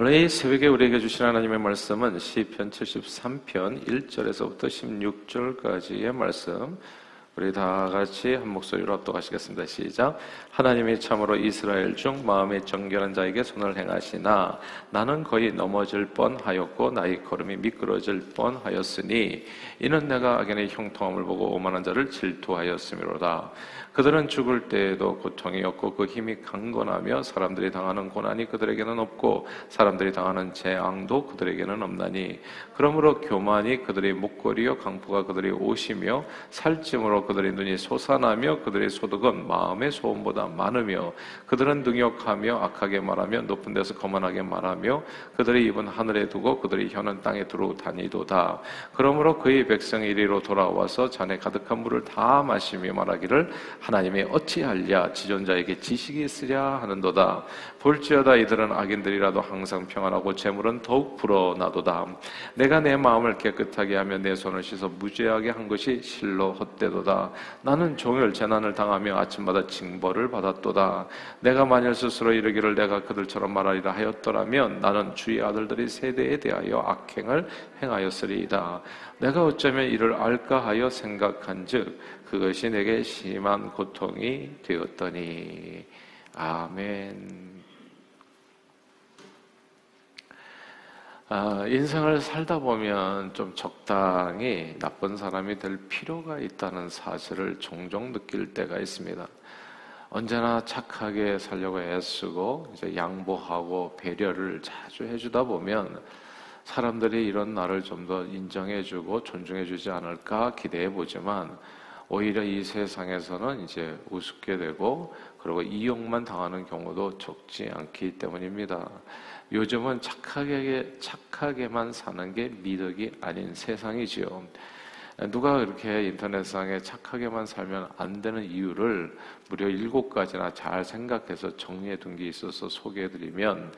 오늘 이 새벽에 우리에게 주신 하나님의 말씀은 시편 73편 1절에서부터 16절까지의 말씀 우리 다 같이 한 목소리로 합독하시겠습니다. 시작. 하나님이 참으로 이스라엘 중 마음에 정결한 자에게 손을 행하시나 나는 거의 넘어질 뻔하였고 나의 걸음이 미끄러질 뻔하였으니 이는 내가 악인의 형통함을 보고 오만한 자를 질투하였음이로다. 그들은 죽을 때에도 고통이 없고 그 힘이 강건하며 사람들이 당하는 고난이 그들에게는 없고 사람들이 당하는 재앙도 그들에게는 없나니 그러므로 교만이 그들의 목걸이요 강포가 그들의 옷이며 살찜으로 그들의 눈이 솟아나며 그들의 소득은 마음의 소음보다 많으며 그들은 능욕하며 악하게 말하며 높은 데서 거만하게 말하며 그들의 입은 하늘에 두고 그들의 혀는 땅에 두루 다니도다. 그러므로 그의 백성이 이리로 돌아와서 잔에 가득한 물을 다 마시며 말하기를 하나님이 어찌할랴 지존자에게 지식이 있으랴 하는도다. 볼지어다 이들은 악인들이라도 항상 평안하고 재물은 더욱 불어나도다. 내가 내 마음을 깨끗하게 하며 내 손을 씻어 무죄하게 한 것이 실로 헛되도다. 나는 종일 재난을 당하며 아침마다 징벌을 받았도다. 내가 만일 스스로 이르기를 내가 그들처럼 말하리라 하였더라면 나는 주의 아들들이 세대에 대하여 악행을 행하였으리이다. 내가 어쩌면 이를 알까 하여 생각한즉 그것이 내게 심한 고통이 되었더니 아멘. 아, 인생을 살다 보면 좀 적당히 나쁜 사람이 될 필요가 있다는 사실을 종종 느낄 때가 있습니다. 언제나 착하게 살려고 애쓰고 이제 양보하고 배려를 자주 해주다 보면 사람들이 이런 나를 좀 더 인정해주고 존중해주지 않을까 기대해 보지만 오히려 이 세상에서는 이제 우습게 되고 그리고 이용만 당하는 경우도 적지 않기 때문입니다. 요즘은 착하게, 착하게만 사는 게 미덕이 아닌 세상이지요. 누가 그렇게 인터넷상에 착하게만 살면 안 되는 이유를 무려 일곱 가지나 잘 생각해서 정리해 둔 게 있어서 소개해 드리면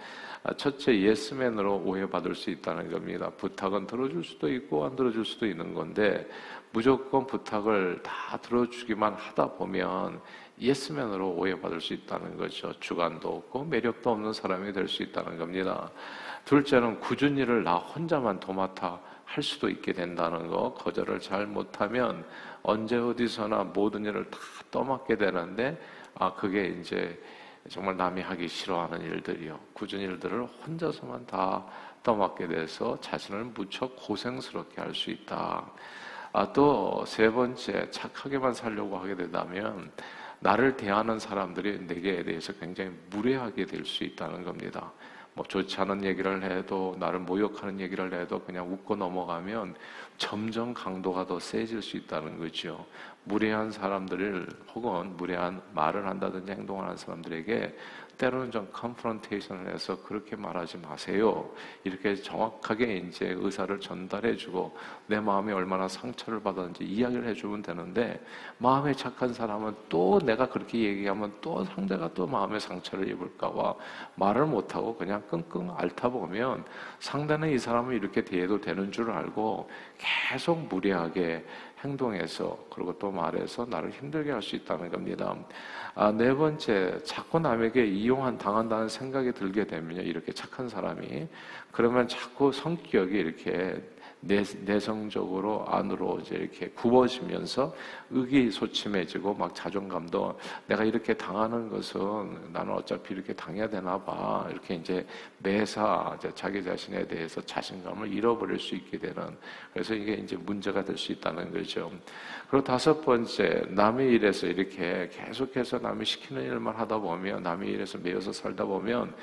첫째 예스맨으로 오해받을 수 있다는 겁니다. 부탁은 들어줄 수도 있고 안 들어줄 수도 있는 건데 무조건 부탁을 다 들어주기만 하다 보면 예스맨으로 오해받을 수 있다는 거죠. 주관도 없고 매력도 없는 사람이 될 수 있다는 겁니다. 둘째는 굳은 일을 나 혼자만 도맡아 할 수도 있게 된다는 거, 거절을 잘 못하면 언제 어디서나 모든 일을 다 떠맡게 되는데, 아, 그게 이제 정말 남이 하기 싫어하는 일들이요. 굳은 일들을 혼자서만 다 떠맡게 돼서 자신을 무척 고생스럽게 할 수 있다. 아, 또 세 번째, 착하게만 살려고 하게 된다면 나를 대하는 사람들이 내게 대해서 굉장히 무례하게 될 수 있다는 겁니다. 뭐 좋지 않은 얘기를 해도 나를 모욕하는 얘기를 해도 그냥 웃고 넘어가면 점점 강도가 더 세질 수 있다는 거죠. 무례한 사람들을 혹은 무례한 말을 한다든지 행동을 하는 사람들에게 때로는 좀 컨프런테이션을 해서 그렇게 말하지 마세요. 이렇게 정확하게 이제 의사를 전달해주고 내 마음이 얼마나 상처를 받았는지 이야기를 해주면 되는데 마음에 착한 사람은 또 내가 그렇게 얘기하면 또 상대가 또 마음에 상처를 입을까봐 말을 못하고 그냥 끙끙 앓다 보면 상대는 이 사람을 이렇게 대해도 되는 줄 알고 계속 무례하게 행동해서 그리고 또 말해서 나를 힘들게 할 수 있다는 겁니다. 아, 네 번째, 자꾸 남에게 이용한 당한다는 생각이 들게 되면요, 이렇게 착한 사람이 그러면 자꾸 성격이 이렇게 내, 내성적으로 안으로 이제 이렇게 굽어지면서 의기소침해지고 막 자존감도 내가 이렇게 당하는 것은 나는 어차피 이렇게 당해야 되나 봐. 이렇게 이제 매사 이제 자기 자신에 대해서 자신감을 잃어버릴 수 있게 되는 그래서 이게 이제 문제가 될 수 있다는 거죠. 그리고 다섯 번째, 남의 일에서 이렇게 계속해서 남이 시키는 일만 하다 보면 남의 일에서 매여서 살다 보면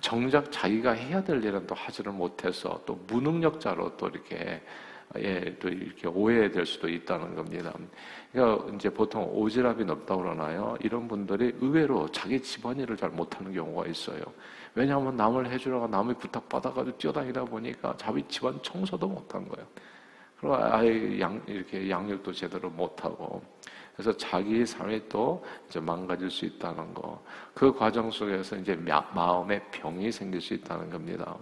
정작 자기가 해야 될 일은 또 하지를 못해서 또 무능력자로 또 이렇게 예, 또 이렇게 오해될 수도 있다는 겁니다. 그러니까 이제 보통 오지랖이 넓다고 그러나요? 이런 분들이 의외로 자기 집안일을 잘 못하는 경우가 있어요. 왜냐하면 남을 해주라고 남의 부탁 받아가지고 뛰어다니다 보니까 자기 집안 청소도 못한 거예요. 그리고 아예 양, 이렇게 양육도 제대로 못하고. 그래서 자기 삶이 또 이제 망가질 수 있다는 거. 그 과정 속에서 이제 마음의 병이 생길 수 있다는 겁니다.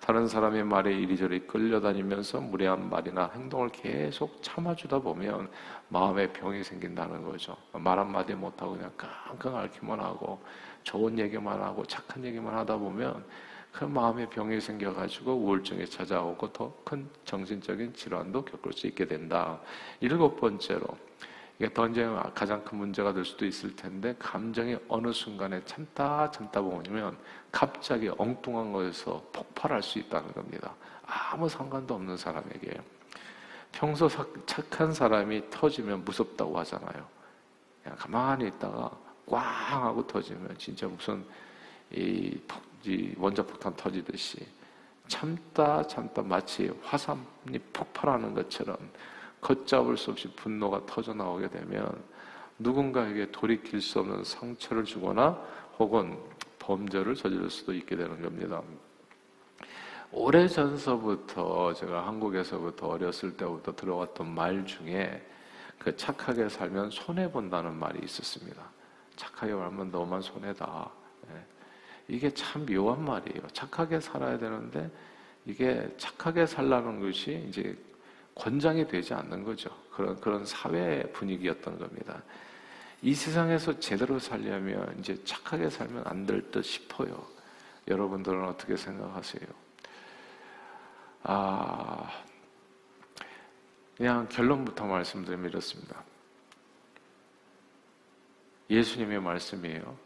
다른 사람의 말에 이리저리 끌려다니면서 무례한 말이나 행동을 계속 참아주다 보면 마음의 병이 생긴다는 거죠. 말 한마디 못하고 그냥 끙끙 앓기만 하고 좋은 얘기만 하고 착한 얘기만 하다 보면 그 마음의 병이 생겨가지고 우울증이 찾아오고 더 큰 정신적인 질환도 겪을 수 있게 된다. 일곱 번째로 이게 더 이제 가장 큰 문제가 될 수도 있을 텐데 감정이 어느 순간에 참다 참다 보면 갑자기 엉뚱한 거에서 폭발할 수 있다는 겁니다. 아무 상관도 없는 사람에게 평소 착한 사람이 터지면 무섭다고 하잖아요. 그냥 가만히 있다가 꽝 하고 터지면 진짜 무슨 이, 이 원자폭탄 터지듯이 참다 참다 마치 화산이 폭발하는 것처럼 걷잡을 수 없이 분노가 터져 나오게 되면 누군가에게 돌이킬 수 없는 상처를 주거나 혹은 범죄를 저지를 수도 있게 되는 겁니다. 오래 전서부터 제가 한국에서부터 어렸을 때부터 들어왔던 말 중에 그 착하게 살면 손해 본다는 말이 있었습니다. 착하게 살면 너만 손해다. 예. 이게 참 묘한 말이에요. 착하게 살아야 되는데 이게 착하게 살라는 것이 이제 권장이 되지 않는 거죠. 그런 그런 사회 분위기였던 겁니다. 이 세상에서 제대로 살려면 이제 착하게 살면 안 될 듯 싶어요. 여러분들은 어떻게 생각하세요? 아, 그냥 결론부터 말씀드리면 이렇습니다. 예수님의 말씀이에요.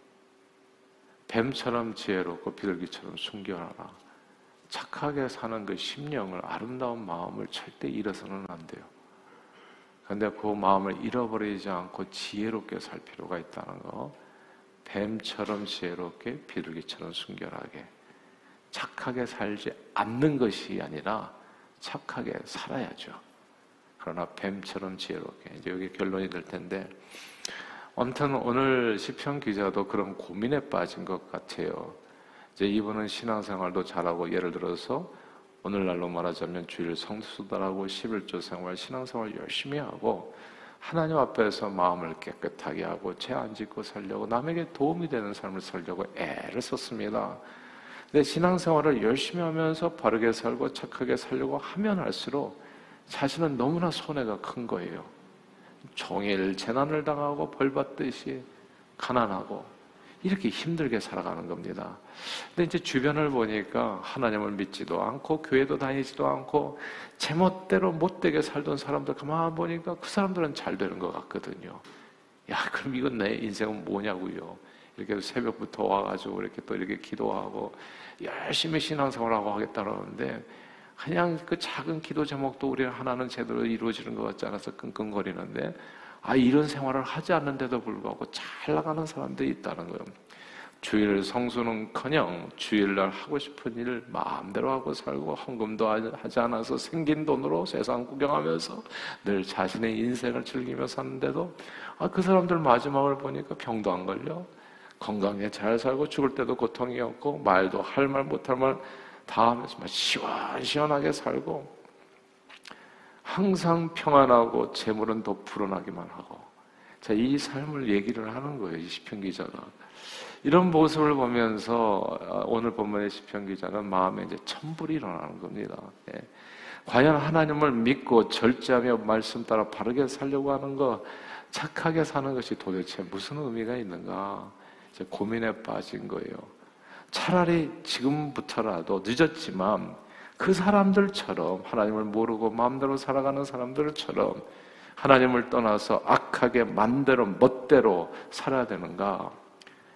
뱀처럼 지혜롭고 비둘기처럼 순결하라. 착하게 사는 그 심령을 아름다운 마음을 절대 잃어서는 안 돼요. 그런데 그 마음을 잃어버리지 않고 지혜롭게 살 필요가 있다는 거. 뱀처럼 지혜롭게 비둘기처럼 순결하게 착하게 살지 않는 것이 아니라 착하게 살아야죠. 그러나 뱀처럼 지혜롭게 이제 여기 결론이 될 텐데 아무튼 오늘 시편 기자도 그런 고민에 빠진 것 같아요. 이제 이분은 신앙생활도 잘하고 예를 들어서 오늘날로 말하자면 주일 성수달하고 11조 생활, 신앙생활 열심히 하고 하나님 앞에서 마음을 깨끗하게 하고 죄 안 짓고 살려고 남에게 도움이 되는 삶을 살려고 애를 썼습니다. 내 신앙생활을 열심히 하면서 바르게 살고 착하게 살려고 하면 할수록 자신은 너무나 손해가 큰 거예요. 종일 재난을 당하고 벌 받듯이 가난하고 이렇게 힘들게 살아가는 겁니다. 근데 이제 주변을 보니까 하나님을 믿지도 않고 교회도 다니지도 않고 제멋대로 못되게 살던 사람들 가만 보니까 그 사람들은 잘 되는 것 같거든요. 야, 그럼 이건 내 인생은 뭐냐고요. 이렇게 새벽부터 와가지고 이렇게 또 이렇게 기도하고 열심히 신앙생활하고 하겠다는데 그냥 그 작은 기도 제목도 우리 하나는 제대로 이루어지는 것 같지 않아서 끙끙거리는데 아 이런 생활을 하지 않는데도 불구하고 잘 나가는 사람들이 있다는 거예요. 주일 성수는 커녕 주일날 하고 싶은 일 마음대로 하고 살고 헌금도 하지 않아서 생긴 돈으로 세상 구경하면서 늘 자신의 인생을 즐기며 사는데도 아, 그 사람들 마지막을 보니까 병도 안 걸려 건강에 잘 살고 죽을 때도 고통이 없고 말도 할 말 못할 말 다 하면서 시원시원하게 살고 항상 평안하고 재물은 더 불어나기만 하고 자, 이 삶을 얘기를 하는 거예요. 이 시편 기자가. 이런 모습을 보면서 어, 오늘 본문의 시편 기자는 마음에 이제 천불이 일어나는 겁니다. 예. 과연 하나님을 믿고 절제하며 말씀 따라 바르게 살려고 하는 거, 착하게 사는 것이 도대체 무슨 의미가 있는가? 고민에 빠진 거예요. 차라리 지금부터라도 늦었지만 그 사람들처럼 하나님을 모르고 마음대로 살아가는 사람들처럼 하나님을 떠나서 악하게 맘대로 멋대로 살아야 되는가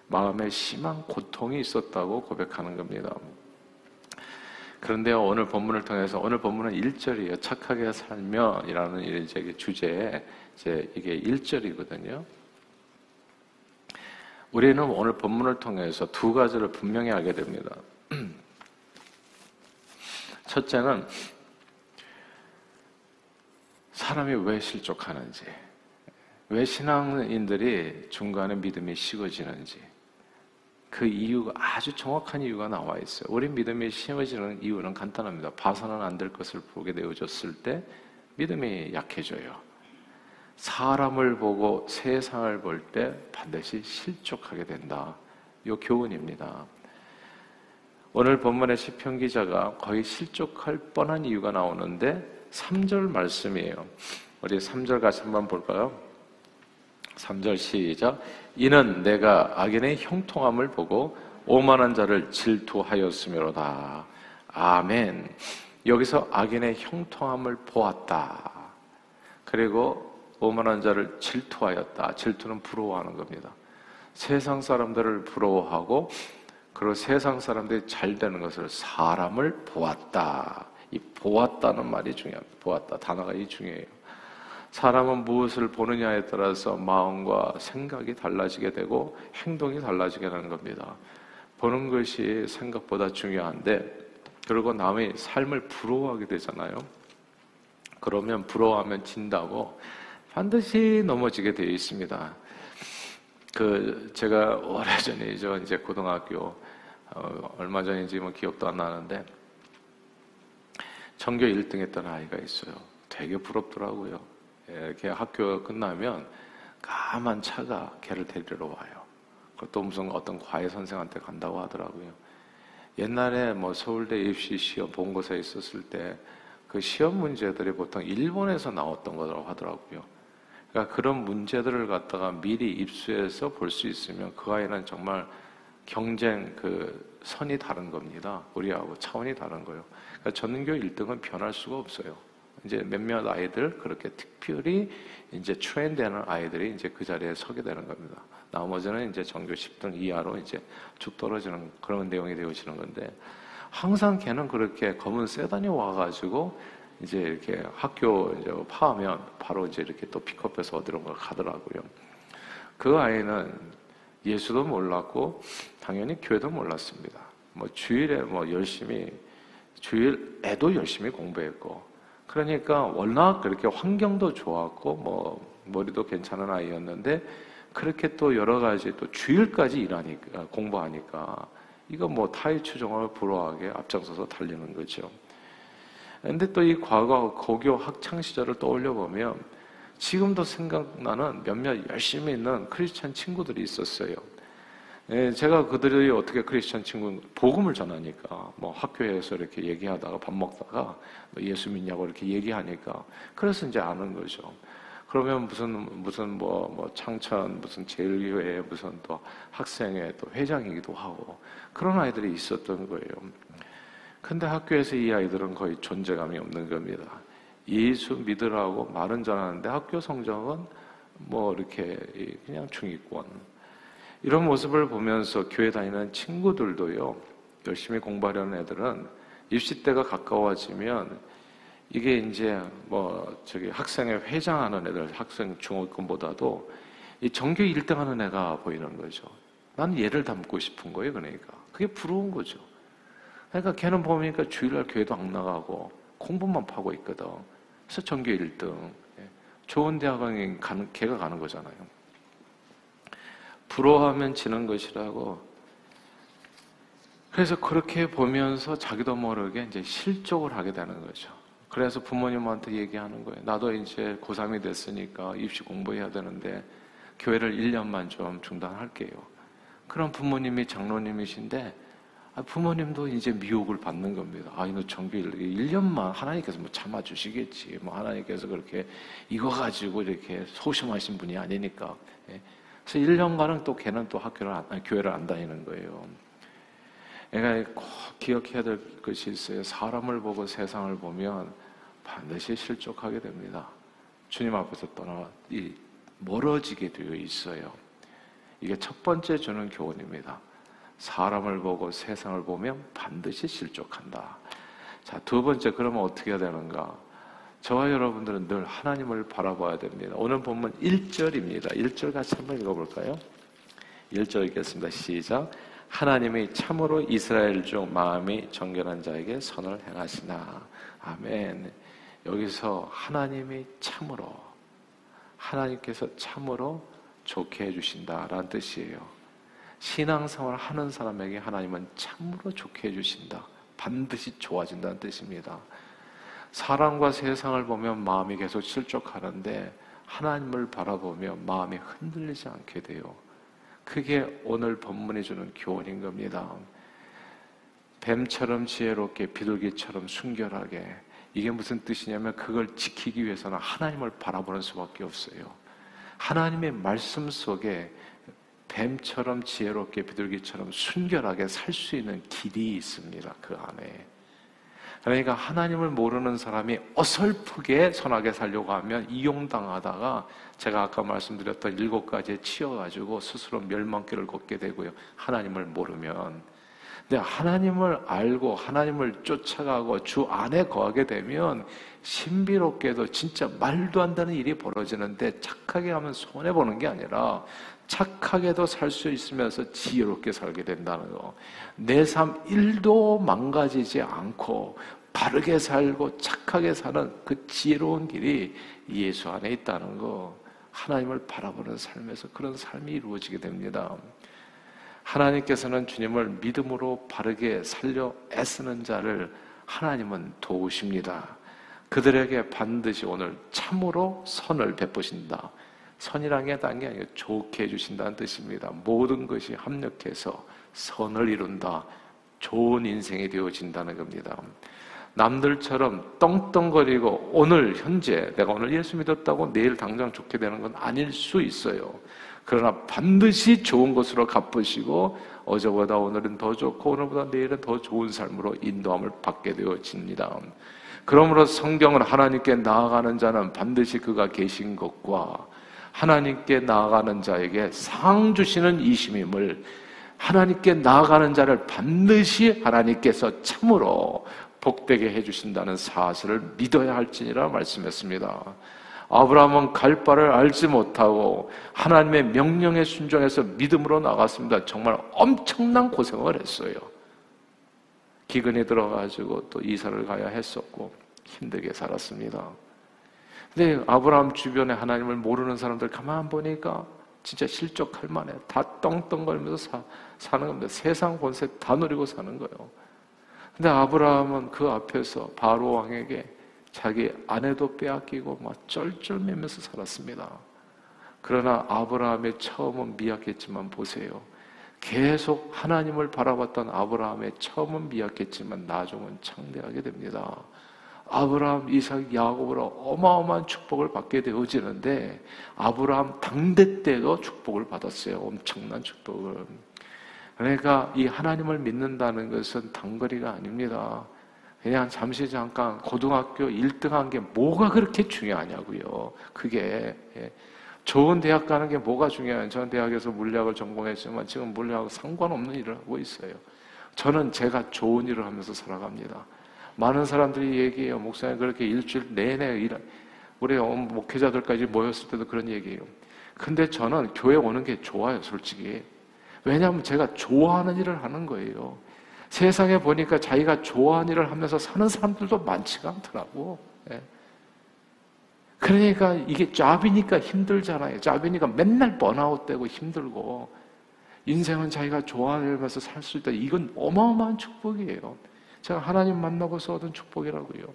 마음에 심한 고통이 있었다고 고백하는 겁니다. 그런데 오늘 본문을 통해서 오늘 본문은 1절이에요. 착하게 살며이라는 이제 주제에 이제 이게 1절이거든요. 우리는 오늘 본문을 통해서 두 가지를 분명히 알게 됩니다. 첫째는 사람이 왜 실족하는지, 왜 신앙인들이 중간에 믿음이 식어지는지, 그 이유가 아주 정확한 이유가 나와 있어요. 우리 믿음이 심어지는 이유는 간단합니다. 봐서는 안 될 것을 보게 되어졌을 때 믿음이 약해져요. 사람을 보고 세상을 볼 때 반드시 실족하게 된다. 이 교훈입니다. 오늘 본문의 시편 기자가 거의 실족할 뻔한 이유가 나오는데 3절 말씀이에요. 우리 3절 같이 한번 볼까요? 3절 시작. 이는 내가 악인의 형통함을 보고 오만한 자를 질투하였으므로다. 아멘. 여기서 악인의 형통함을 보았다. 그리고 오만한 자를 질투하였다. 질투는 부러워하는 겁니다. 세상 사람들을 부러워하고 그리고 세상 사람들이 잘 되는 것을 사람을 보았다. 이 보았다는 말이 중요합니다. 보았다. 단어가 이 중요해요. 사람은 무엇을 보느냐에 따라서 마음과 생각이 달라지게 되고 행동이 달라지게 되는 겁니다. 보는 것이 생각보다 중요한데 그리고 남의 삶을 부러워하게 되잖아요. 그러면 부러워하면 진다고 반드시 넘어지게 되어 있습니다. 그 제가 오래전이죠. 이제 고등학교 어, 얼마 전인지 뭐 기억도 안 나는데 전교 1등 했던 아이가 있어요. 되게 부럽더라고요. 예, 걔 학교 끝나면 까만 차가 걔를 데리러 와요. 그것도 무슨 어떤 과외 선생한테 간다고 하더라고요. 옛날에 뭐 서울대 입시 시험 본고사에 있었을 때 그 시험 문제들이 보통 일본에서 나왔던 거라고 하더라고요. 그러니까 그런 문제들을 갖다가 미리 입수해서 볼 수 있으면 그 아이는 정말 경쟁 그 선이 다른 겁니다. 우리하고 차원이 다른 거예요. 그러니까 전교 1등은 변할 수가 없어요. 이제 몇몇 아이들 그렇게 특별히 이제 트렌드하는 아이들이 이제 그 자리에 서게 되는 겁니다. 나머지는 이제 전교 10등 이하로 이제 쭉 떨어지는 그런 내용이 되어지는 건데 항상 걔는 그렇게 검은 세단이 와가지고 이제 이렇게 학교 이제 파하면 바로 이제 이렇게 또 픽업해서 어디론가 가더라고요. 그 아이는 예수도 몰랐고 당연히 교회도 몰랐습니다. 뭐 주일에 뭐 열심히 주일에도 열심히 공부했고 그러니까 워낙 그렇게 환경도 좋았고 뭐 머리도 괜찮은 아이였는데 그렇게 또 여러 가지 또 주일까지 일하니까 공부하니까 이거 뭐 타의 추종을 불허하게 앞장서서 달리는 거죠. 근데 또 이 과거 고교 학창 시절을 떠올려 보면 지금도 생각나는 몇몇 열심히 있는 크리스천 친구들이 있었어요. 예, 제가 그들이 어떻게 크리스천 친구 복음을 전하니까 뭐 학교에서 이렇게 얘기하다가 밥 먹다가 뭐 예수 믿냐고 이렇게 얘기하니까 그래서 이제 아는 거죠. 그러면 무슨 무슨 뭐, 뭐 창천 무슨 제일교회 무슨 또 학생회 또 회장이기도 하고 그런 아이들이 있었던 거예요. 근데 학교에서 이 아이들은 거의 존재감이 없는 겁니다. 예수 믿으라고 말은 전하는데 학교 성적은 뭐 이렇게 그냥 중위권 이런 모습을 보면서 교회 다니는 친구들도요 열심히 공부하려는 애들은 입시 때가 가까워지면 이게 이제 뭐 저기 학생회 회장하는 애들 학생 중학권보다도 이 전교 1등 하는 애가 보이는 거죠. 나는 얘를 닮고 싶은 거예요, 그러니까 그게 부러운 거죠. 그러니까 걔는 보니까 주일날 교회도 안 나가고 공부만 파고 있거든. 그래서 전교 1등. 예. 좋은 대학원에 가는, 걔가 가는 거잖아요. 부러워하면 지는 것이라고. 그래서 그렇게 보면서 자기도 모르게 이제 실족을 하게 되는 거죠. 그래서 부모님한테 얘기하는 거예요. 나도 이제 고3이 됐으니까 입시 공부해야 되는데 교회를 1년만 좀 중단할게요. 그럼 부모님이 장로님이신데 아, 부모님도 이제 미혹을 받는 겁니다. 아, 이거 정규 1년만 하나님께서 뭐 참아주시겠지. 뭐 하나님께서 그렇게 이거 가지고 이렇게 소심하신 분이 아니니까. 예. 그래서 1년간은 또 걔는 또 학교를, 안, 교회를 안 다니는 거예요. 그러니까 꼭 기억해야 될 것이 있어요. 사람을 보고 세상을 보면 반드시 실족하게 됩니다. 주님 앞에서 떠나 이 멀어지게 되어 있어요. 이게 첫 번째 주는 교훈입니다. 사람을 보고 세상을 보면 반드시 실족한다. 자, 두 번째, 그러면 어떻게 해야 되는가? 저와 여러분들은 늘 하나님을 바라봐야 됩니다. 오늘 본문 1절입니다. 1절 같이 한번 읽어볼까요? 1절 읽겠습니다. 시작. 하나님이 참으로 이스라엘 중 마음이 정결한 자에게 선을 행하시나. 아멘. 여기서 하나님이 참으로, 하나님께서 참으로 좋게 해주신다라는 뜻이에요. 신앙생활 하는 사람에게 하나님은 참으로 좋게 해주신다. 반드시 좋아진다는 뜻입니다. 사람과 세상을 보면 마음이 계속 실족하는데 하나님을 바라보며 마음이 흔들리지 않게 돼요. 그게 오늘 본문이 주는 교훈인 겁니다. 뱀처럼 지혜롭게 비둘기처럼 순결하게 이게 무슨 뜻이냐면 그걸 지키기 위해서는 하나님을 바라보는 수밖에 없어요. 하나님의 말씀 속에 뱀처럼 지혜롭게 비둘기처럼 순결하게 살 수 있는 길이 있습니다. 그 안에. 그러니까 하나님을 모르는 사람이 어설프게 선하게 살려고 하면 이용당하다가 제가 아까 말씀드렸던 일곱 가지에 치여가지고 스스로 멸망길을 걷게 되고요. 하나님을 모르면. 근데 하나님을 알고 하나님을 쫓아가고 주 안에 거하게 되면 신비롭게도 진짜 말도 안 되는 일이 벌어지는데 착하게 하면 손해보는 게 아니라 착하게도 살 수 있으면서 지혜롭게 살게 된다는 거. 내 삶 일도 망가지지 않고 바르게 살고 착하게 사는 그 지혜로운 길이 예수 안에 있다는 거. 하나님을 바라보는 삶에서 그런 삶이 이루어지게 됩니다. 하나님께서는 주님을 믿음으로 바르게 살려 애쓰는 자를 하나님은 도우십니다. 그들에게 반드시 오늘 참으로 선을 베푸신다. 선이란 게 다른 게 아니고 좋게 해주신다는 뜻입니다. 모든 것이 합력해서 선을 이룬다. 좋은 인생이 되어진다는 겁니다. 남들처럼 떵떵거리고 오늘 현재 내가 오늘 예수 믿었다고 내일 당장 좋게 되는 건 아닐 수 있어요. 그러나 반드시 좋은 것으로 갚으시고 어제보다 오늘은 더 좋고 오늘보다 내일은 더 좋은 삶으로 인도함을 받게 되어집니다. 그러므로 성경은 하나님께 나아가는 자는 반드시 그가 계신 것과 하나님께 나아가는 자에게 상 주시는 이심임을 하나님께 나아가는 자를 반드시 하나님께서 참으로 복되게 해주신다는 사실을 믿어야 할지니라 말씀했습니다. 아브라함은 갈 바를 알지 못하고 하나님의 명령에 순종해서 믿음으로 나갔습니다. 정말 엄청난 고생을 했어요. 기근이 들어가지고 또 이사를 가야 했었고 힘들게 살았습니다. 근데 아브라함 주변에 하나님을 모르는 사람들 가만 보니까 진짜 실족할 만해. 다 떵떵거리면서 사, 사는 겁니다. 세상 권세 다 누리고 사는 거예요. 근데 아브라함은 그 앞에서 바로 왕에게 자기 아내도 빼앗기고 막 쩔쩔매면서 살았습니다. 그러나 아브라함의 처음은 미약했지만 보세요. 계속 하나님을 바라봤던 아브라함의 처음은 미약했지만 나중은 창대하게 됩니다. 아브라함, 이삭, 야곱으로 어마어마한 축복을 받게 되어지는데 아브라함 당대 때도 축복을 받았어요. 엄청난 축복을. 그러니까 이 하나님을 믿는다는 것은 단거리가 아닙니다. 그냥 잠시 잠깐 고등학교 1등 한 게 뭐가 그렇게 중요하냐고요. 그게 예. 좋은 대학 가는 게 뭐가 중요해요. 저는 대학에서 물리학을 전공했지만 지금 물리학하고 상관없는 일을 하고 있어요. 저는 제가 좋은 일을 하면서 살아갑니다. 많은 사람들이 얘기해요. 목사님 그렇게 일주일 내내 일, 우리 목회자들까지 모였을 때도 그런 얘기해요. 근데 저는 교회 오는 게 좋아요, 솔직히. 왜냐하면 제가 좋아하는 일을 하는 거예요. 세상에 보니까 자기가 좋아하는 일을 하면서 사는 사람들도 많지가 않더라고. 예. 그러니까 이게 잡이니까 힘들잖아요. 잡이니까 맨날 번아웃 되고 힘들고 인생은 자기가 좋아하는 일을 하면서 살 수 있다. 이건 어마어마한 축복이에요. 제가 하나님 만나고서 얻은 축복이라고요.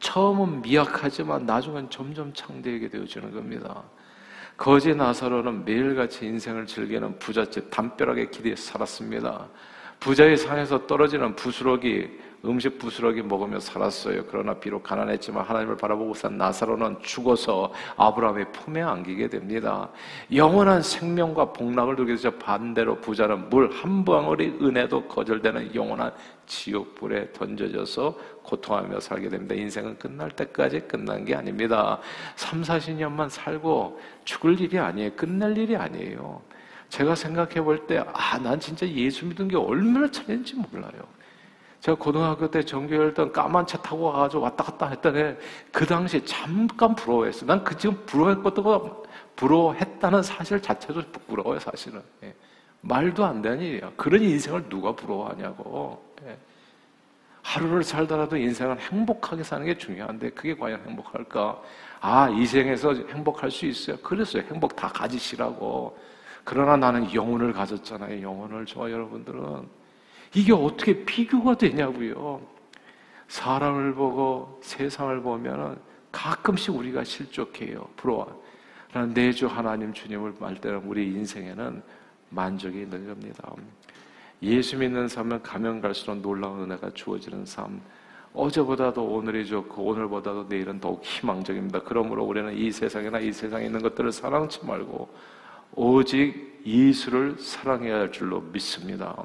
처음은 미약하지만 나중엔 점점 창대하게 되어지는 겁니다. 거지 나사로는 매일같이 인생을 즐기는 부잣집 담벼락의 길에 살았습니다. 부자의 산에서 떨어지는 부스러기 음식 부스러기 먹으며 살았어요. 그러나 비록 가난했지만 하나님을 바라보고 산 나사로는 죽어서 아브라함의 품에 안기게 됩니다. 영원한 생명과 복락을 두게 되자 반대로 부자는 물 한 방울이 은혜도 거절되는 영원한 지옥불에 던져져서 고통하며 살게 됩니다. 인생은 끝날 때까지 끝난 게 아닙니다. 3, 40년만 살고 죽을 일이 아니에요. 끝날 일이 아니에요. 제가 생각해 볼 때, 아, 난 진짜 예수 믿은 게 얼마나 차이인지 몰라요. 제가 고등학교 때 전교열던 까만 차 타고 와가지고 왔다 갔다 했더니 그 당시에 잠깐 부러워했어요. 난그 지금 부러워했거든, 부러워했다는 사실 자체도 부끄러워요, 사실은. 예. 말도 안 되는 일이야. 그런 인생을 누가 부러워하냐고. 예. 하루를 살더라도 인생은 행복하게 사는 게 중요한데 그게 과연 행복할까? 아, 이 생에서 행복할 수 있어요. 그랬어요. 행복 다 가지시라고. 그러나 나는 영혼을 가졌잖아요. 영혼을. 저와 여러분들은. 이게 어떻게 비교가 되냐고요. 사람을 보고 세상을 보면 가끔씩 우리가 실족해요. 부러워. 내주 하나님 주님을 말 때는 우리 인생에는 만족이 있는 겁니다. 예수 믿는 삶은 가면 갈수록 놀라운 은혜가 주어지는 삶. 어제보다도 오늘이 좋고 오늘보다도 내일은 더욱 희망적입니다. 그러므로 우리는 이 세상이나 이 세상에 있는 것들을 사랑치 말고 오직 예수를 사랑해야 할 줄로 믿습니다.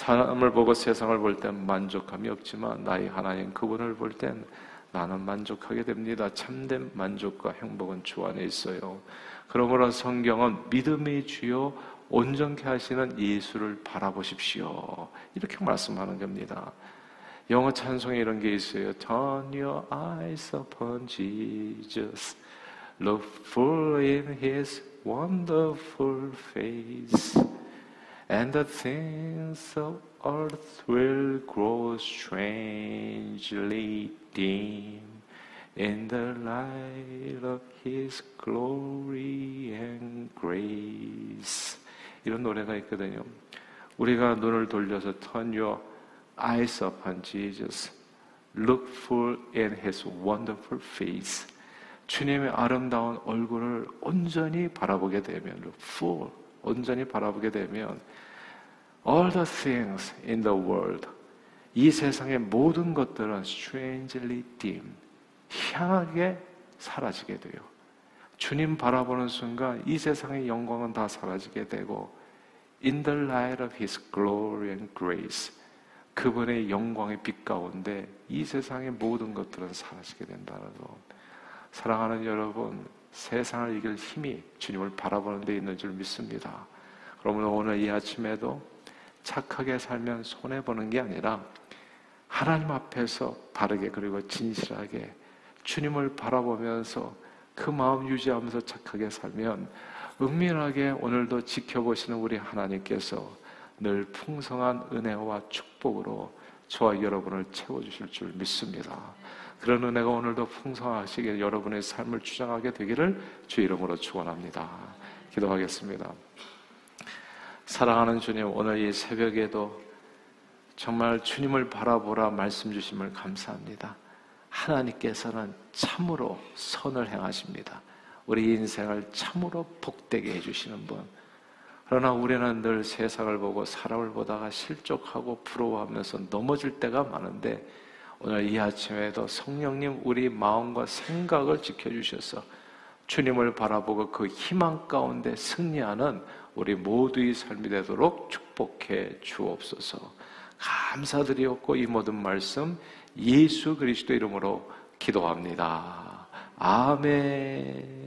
사람을 보고 세상을 볼 땐 만족감이 없지만 나의 하나님 그분을 볼 땐 나는 만족하게 됩니다. 참된 만족과 행복은 주 안에 있어요. 그러므로 성경은 믿음의 주요 온전케 하시는 예수를 바라보십시오. 이렇게 말씀하는 겁니다. 영어 찬송에 이런 게 있어요. Turn your eyes upon Jesus. Look full in his wonderful face. And the things of earth will grow strangely dim in the light of his glory and grace. 이런 노래가 있거든요. 우리가 눈을 돌려서 turn your eyes upon Jesus. Look full in his wonderful face. 주님의 아름다운 얼굴을 온전히 바라보게 되면, look full, 온전히 바라보게 되면, all the things in the world, 이 세상의 모든 것들은 strangely dim, 희한하게 사라지게 돼요. 주님 바라보는 순간 이 세상의 영광은 다 사라지게 되고 in the light of his glory and grace 그분의 영광의 빛 가운데 이 세상의 모든 것들은 사라지게 된다는 것. 사랑하는 여러분, 세상을 이길 힘이 주님을 바라보는 데 있는 줄 믿습니다. 그러면 오늘 이 아침에도 착하게 살면 손해보는 게 아니라 하나님 앞에서 바르게 그리고 진실하게 주님을 바라보면서 그 마음 유지하면서 착하게 살면 은밀하게 오늘도 지켜보시는 우리 하나님께서 늘 풍성한 은혜와 축복으로 저와 여러분을 채워주실 줄 믿습니다. 그런 은혜가 오늘도 풍성하시게 여러분의 삶을 주장하게 되기를 주 이름으로 축원합니다. 기도하겠습니다. 사랑하는 주님, 오늘 이 새벽에도 정말 주님을 바라보라 말씀 주심을 감사합니다. 하나님께서는 참으로 선을 행하십니다. 우리 인생을 참으로 복되게 해주시는 분. 그러나 우리는 늘 세상을 보고 사람을 보다가 실족하고 부러워하면서 넘어질 때가 많은데 오늘 이 아침에도 성령님 우리 마음과 생각을 지켜주셔서 주님을 바라보고 그 희망 가운데 승리하는 우리 모두의 삶이 되도록 축복해 주옵소서. 감사드리옵고 이 모든 말씀 예수 그리스도 이름으로 기도합니다. 아멘.